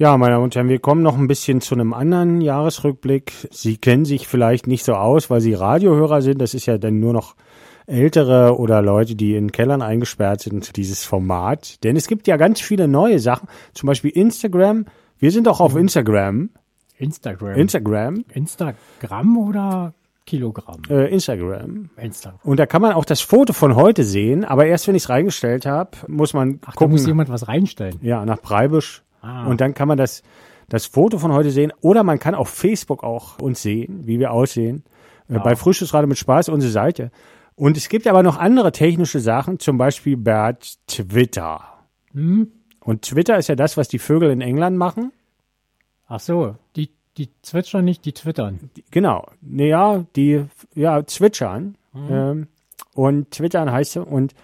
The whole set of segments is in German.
Ja, meine Damen und Herren, wir kommen noch ein bisschen zu einem anderen Jahresrückblick. Sie kennen sich vielleicht nicht so aus, weil Sie Radiohörer sind. Das ist ja dann nur noch ältere oder Leute, die in Kellern eingesperrt sind, dieses Format. Denn es gibt ja ganz viele neue Sachen, zum Beispiel Instagram. Wir sind auch auf Instagram. Instagram. Instagram. Instagram oder Kilogramm? Äh, Instagram. Instagram. Und da kann man auch das Foto von heute sehen, aber erst wenn ich es reingestellt habe, muss man Ach, da gucken. muss jemand was reinstellen. ja, nach Breibisch. Ah. Und dann kann man das, das Foto von heute sehen. Oder man kann auf Facebook auch uns sehen, wie wir aussehen. Äh, Bei Frühstücksrate mit Spaß, unsere Seite. Und es gibt aber noch andere technische Sachen, zum Beispiel Bert Twitter. Hm? Und Twitter ist ja das, was die Vögel in England machen. Ach so, die, die zwitschern nicht, die twittern. Genau. Naja, die ja, zwitschern. Ähm, und twittern heißt so. Und,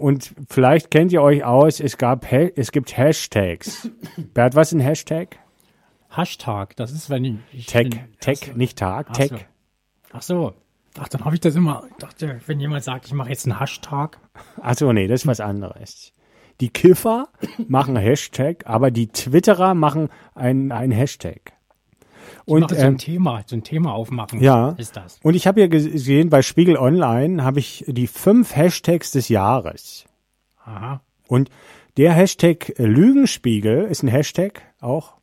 und vielleicht kennt ihr euch aus, es, gab, es gibt Hashtags. Bert, was ist ein Hashtag? Hashtag, das ist, wenn ich. ich Tag, bin- Tag, Ach so. nicht Tag, Ach Tag. so. Ach so. Ach, dann habe ich das immer. Ich dachte, wenn jemand sagt, ich mache jetzt einen Hashtag. Achso, nee, das ist was anderes. Die Kiffer machen Hashtag, aber die Twitterer machen ein, ein Hashtag. Und, so ein ähm, Thema, so ein Thema aufmachen. Ja. Ist das. und ich habe hier gesehen, bei Spiegel Online habe ich die fünf Hashtags des Jahres. Aha. Und der Hashtag Lügenspiegel ist ein Hashtag auch.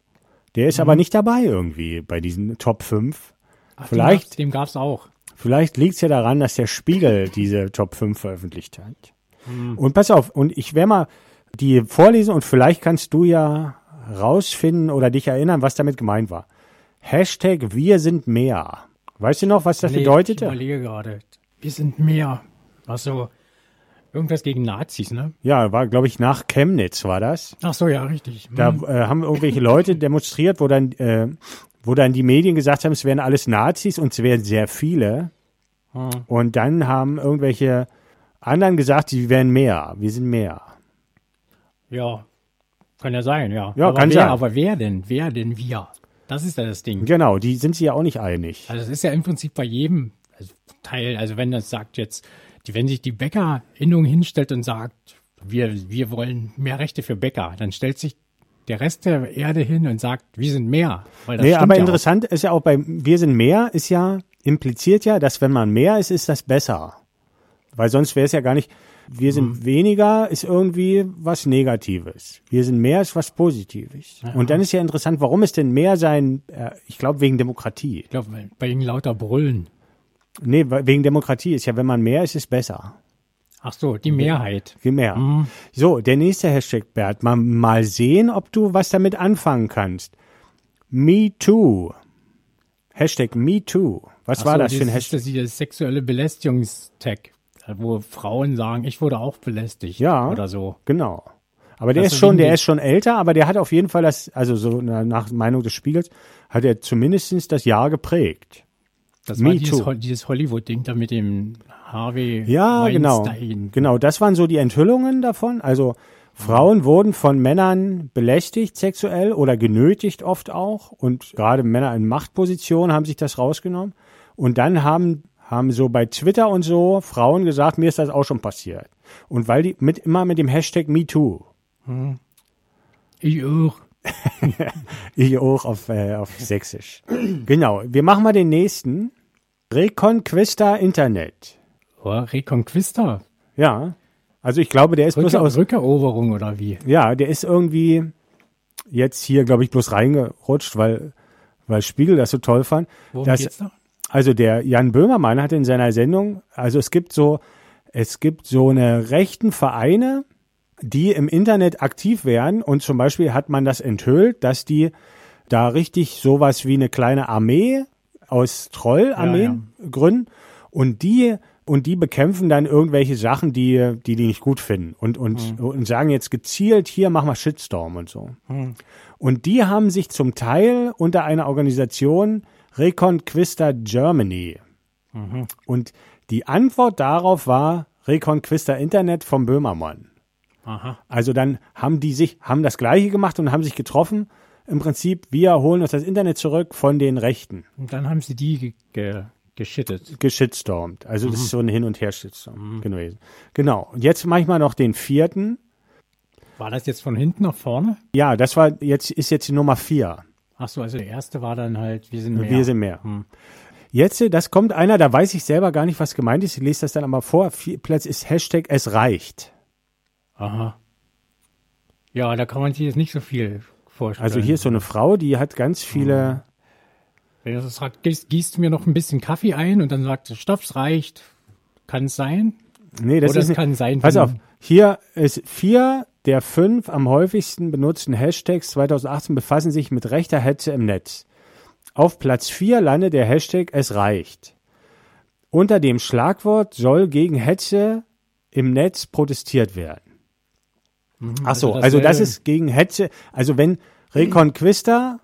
Der ist aber nicht dabei irgendwie bei diesen Top 5. Ach, Vielleicht- Dem gab's, dem gab's auch. Vielleicht liegt es ja daran, dass der Spiegel diese Top 5 veröffentlicht hat. Hm. Und pass auf, und ich werde mal die vorlesen und vielleicht kannst du ja rausfinden oder dich erinnern, was damit gemeint war. Hashtag Wir sind mehr. Weißt du noch, was das Nee, Ich bedeutete? überlege gerade. Wir sind mehr. Ach so. Irgendwas gegen Nazis, ne? Ja, war, glaube ich, nach Chemnitz war das. Ach so, ja, richtig. Da Hm. äh, haben irgendwelche Leute demonstriert, wo dann, äh, wo dann die Medien gesagt haben, es wären alles Nazis und es wären sehr viele. Hm. Und dann haben irgendwelche anderen gesagt, sie wären mehr. Wir sind mehr. Ja, kann ja sein, ja. Ja, aber kann wer, sein. Aber wer denn? Wer denn wir? Das ist ja das Ding. Genau, die sind sich ja auch nicht einig. Also es ist ja im Prinzip bei jedem also Teil, also wenn das sagt jetzt, die, wenn sich die Bäckerinnung hinstellt und sagt, wir, wir wollen mehr Rechte für Bäcker, dann stellt sich der Rest der Erde hin und sagt, wir sind mehr. Weil das Nee, aber ja auch. interessant ist ja auch bei Wir sind mehr, ist ja, impliziert ja, dass wenn man mehr ist, ist das besser. Weil sonst wäre es ja gar nicht, wir sind Mhm. weniger ist irgendwie was Negatives. Wir sind mehr ist was Positives. Und dann ist ja interessant, warum ist denn mehr sein, äh, ich glaube wegen Demokratie. Ich glaube, bei ihnen lauter Brüllen. Nee, we- wegen Demokratie ist ja, wenn man mehr ist, ist besser. Ach so, die Mehrheit. Je mehr. Mhm. So, der nächste Hashtag, Bert. Mal, mal sehen, ob du was damit anfangen kannst. Me too. Hashtag Me too. Was Ach war so, das für ein Hashtag? Das ist dieses sexuelle Belästigungstag, wo Frauen sagen, ich wurde auch belästigt. Ja. Oder so. Genau. Aber der Das ist schon, der ist schon älter, aber der hat auf jeden Fall das, also so na- nach Meinung des Spiegels, hat er zumindestens das Jahr geprägt. Das Me war dieses. Ho- dieses Hollywood-Ding da mit dem Harvey Ja, genau. Weinstein. Genau, das waren so die Enthüllungen davon. Also Frauen wurden von Männern belästigt sexuell oder genötigt oft auch. Und gerade Männer in Machtpositionen haben sich das rausgenommen. Und dann haben, haben so bei Twitter und so Frauen gesagt, mir ist das auch schon passiert. Und weil die mit, immer mit dem Hashtag MeToo. Ich auch. Ich auch auf, äh, auf Sächsisch. genau. Wir machen mal den nächsten. Reconquista Internet. Oh, Reconquista. Ja. Also ich glaube, der ist bloß Rücker, aus, Rückeroberung oder wie? Ja, der ist irgendwie jetzt hier, glaube ich, bloß reingerutscht, weil, weil Spiegel das so toll fand. Worum Das- geht's da? Also der Jan Böhmermann hatte in seiner Sendung, also es gibt so, es gibt so eine rechten Vereine, die im Internet aktiv werden und zum Beispiel hat man das enthüllt, dass die da richtig sowas wie eine kleine Armee aus Trollarmeen gründen. Und die und die bekämpfen dann irgendwelche Sachen, die die, die nicht gut finden. Und und, und sagen jetzt gezielt hier machen wir Shitstorm und so. Und die haben sich zum Teil unter einer Organisation Reconquista Germany. Und die Antwort darauf war Reconquista Internet vom Böhmermann. Aha. Also dann haben die sich, haben das Gleiche gemacht und haben sich getroffen. Im Prinzip, wir holen uns das Internet zurück von den Rechten. Und dann haben sie die ge ge geschittet. Geschitstormt. Also das ist so ein Hin- und Her-Shitstorm gewesen. Genau. Und jetzt manchmal noch den vierten. War das jetzt von hinten nach vorne? Ja, das war jetzt, ist jetzt die Nummer vier. Ach so, also der erste war dann halt, wir sind mehr. Wir sind mehr. Hm. Jetzt, das kommt einer, da weiß ich selber gar nicht, was gemeint ist. Ich lese das dann aber vor. Platz ist Hashtag es reicht. Aha. Ja, da kann man sich jetzt nicht so viel vorstellen. Also hier ist so eine Frau, die hat ganz viele, Wenn du so sagst, gießt, gießt mir noch ein bisschen Kaffee ein und dann sagt sie, Stoff, es reicht. Kann es sein? nee, das Oder ist es kann sein, pass auf, hier ist vier der fünf am häufigsten benutzten Hashtags 2018 befassen sich mit rechter Hetze im Netz. Auf Platz vier landet der Hashtag es reicht. Unter dem Schlagwort soll gegen Hetze im Netz protestiert werden. Ach so, also also das ist gegen Hetze. Also wenn Reconquista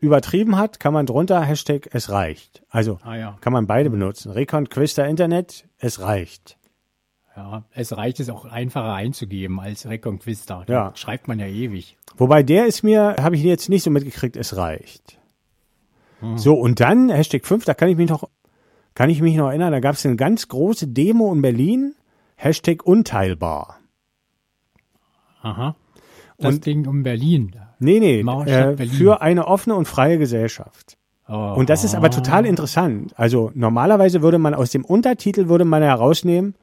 übertrieben hat, kann man drunter Hashtag es reicht. Also Ah ja. kann man beide benutzen. Reconquista Internet, es reicht. Ja, es reicht es auch einfacher einzugeben als Reconquista. Da Ja. schreibt man ja ewig. Wobei der ist mir, habe ich jetzt nicht so mitgekriegt, es reicht. So, und dann Hashtag 5, da kann ich mich noch, kann ich mich noch erinnern, da gab es eine ganz große Demo in Berlin, Hashtag unteilbar. Aha. Das Und- Ding um Berlin. Nee, nee, äh, Berlin. für eine offene und freie Gesellschaft. Oh, Und das ist aber total interessant. Also normalerweise würde man aus dem Untertitel würde man herausnehmen,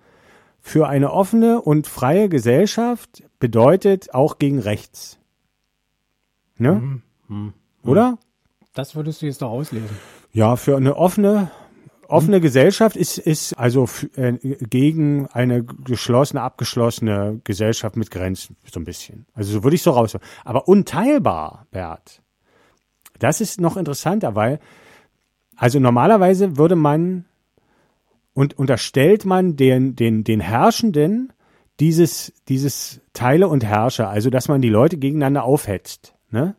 für eine offene und freie Gesellschaft bedeutet auch gegen rechts. Ne? Mhm. Oder? Das würdest du jetzt doch auslesen. Ja, für eine offene, offene Gesellschaft ist, ist also äh, gegen eine geschlossene, abgeschlossene Gesellschaft mit Grenzen, so ein bisschen. Also so würde ich so raus. Aber unteilbar, Bert, das ist noch interessanter, weil, also normalerweise würde man und unterstellt man den, den, den Herrschenden dieses, dieses Teile und Herrscher, also dass man die Leute gegeneinander aufhetzt. Ne?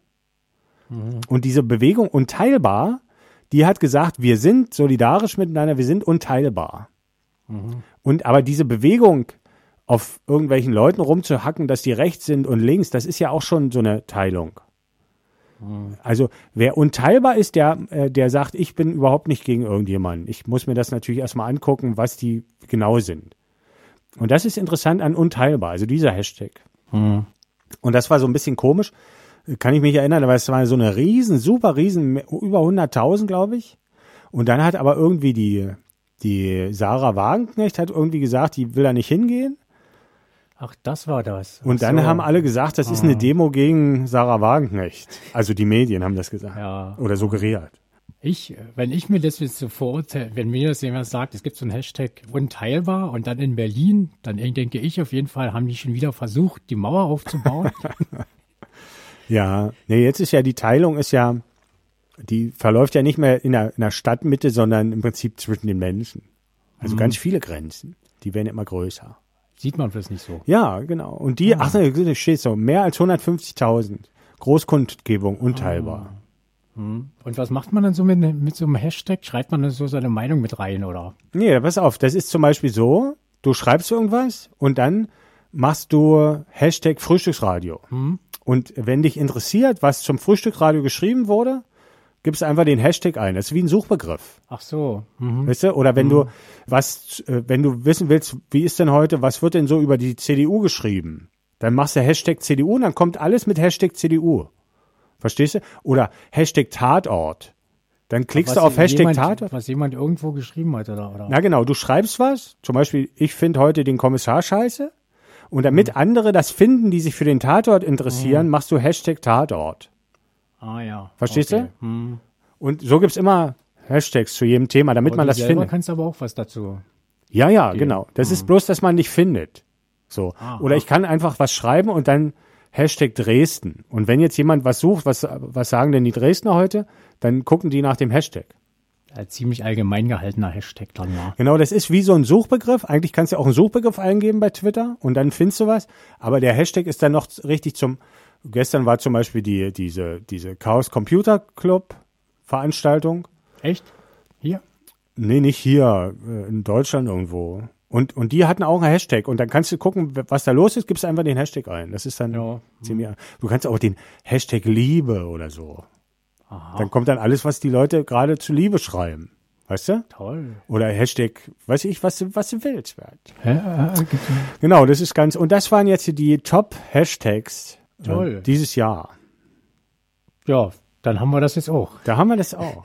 Und diese Bewegung unteilbar, die hat gesagt, wir sind solidarisch miteinander, wir sind unteilbar. Und aber diese Bewegung auf irgendwelchen Leuten rumzuhacken, dass die rechts sind und links, das ist ja auch schon so eine Teilung. Also wer unteilbar ist, der, äh, der sagt, ich bin überhaupt nicht gegen irgendjemanden. Ich muss mir das natürlich erstmal angucken, was die genau sind. Und das ist interessant an unteilbar, also dieser Hashtag. Und das war so ein bisschen komisch, kann ich mich erinnern, aber es war so eine riesen, super riesen, über 100.000, glaube ich. Und dann hat aber irgendwie die, die Sarah Wagenknecht hat irgendwie gesagt, die will da nicht hingehen. Ach, das war das. Und Ach dann so. haben alle gesagt, das ist eine Demo gegen Sarah Wagenknecht. Also die Medien haben das gesagt. Ja. Oder suggeriert. Ich, wenn ich mir das jetzt so vorurteile, wenn mir das jemand sagt, es gibt so einen Hashtag unteilbar und dann in Berlin, dann denke ich auf jeden Fall, haben die schon wieder versucht, die Mauer aufzubauen. Ja, nee, jetzt ist ja die Teilung ist ja, die verläuft ja nicht mehr in der, in der Stadtmitte, sondern im Prinzip zwischen den Menschen. Also ganz viele Grenzen. Die werden immer größer. Sieht man das nicht so. Ja, genau. Und die, ach, da steht so, mehr als 150.000. Großkundgebung, unteilbar. Und was macht man dann so mit, mit so einem Hashtag? Schreibt man dann so seine Meinung mit rein, oder? Nee, pass auf, das ist zum Beispiel so, du schreibst irgendwas und dann machst du Hashtag Frühstücksradio. Und wenn dich interessiert, was zum Frühstücksradio geschrieben wurde, gibst einfach den Hashtag ein. Das ist wie ein Suchbegriff. Ach so. Mhm. Weißt du? Oder wenn du was, äh, wenn du wissen willst, wie ist denn heute, was wird denn so über die CDU geschrieben? Dann machst du Hashtag CDU und dann kommt alles mit Hashtag CDU. Verstehst du? Oder Hashtag Tatort. Dann klickst du auf Hashtag jemand, Tatort. Was jemand irgendwo geschrieben hat, oder? oder? Na genau, du schreibst was, zum Beispiel, ich finde heute den Kommissar scheiße. Und damit Mhm. andere das finden, die sich für den Tatort interessieren, machst du Hashtag Tatort. Ah ja. Verstehst okay. Hm. Und so gibt's immer Hashtags zu jedem Thema, damit Aber man du das findet. kannst aber auch was dazu. Ja, ja, genau. Das ist bloß, dass man dich findet. So. Ah, Oder ich kann einfach was schreiben und dann Hashtag Dresden. Und wenn jetzt jemand was sucht, was, was sagen denn die Dresdner heute, dann gucken die nach dem Hashtag. Ein ziemlich allgemein gehaltener Hashtag dann war. Genau, das ist wie so ein Suchbegriff. Eigentlich kannst du auch einen Suchbegriff eingeben bei Twitter und dann findest du was. Aber der Hashtag ist dann noch richtig zum, gestern war zum Beispiel die, diese, diese Chaos Computer Club Veranstaltung. Echt? Hier? Nee, nicht hier, äh, in Deutschland irgendwo. Und, und die hatten auch einen Hashtag. Und dann kannst du gucken, was da los ist, gibst einfach den Hashtag ein. Das ist dann Ja. ziemlich. Du kannst auch den Hashtag Liebe oder so. Dann kommt dann alles, was die Leute gerade zu Liebe schreiben. Weißt du? Toll. Oder Hashtag, weiß ich, was du, was du willst. Hä? Äh, gibt's- Genau, das ist ganz, und das waren jetzt die Top-Hashtags äh, Toll. dieses Jahr. Ja, dann haben wir das jetzt auch. Da haben wir das auch.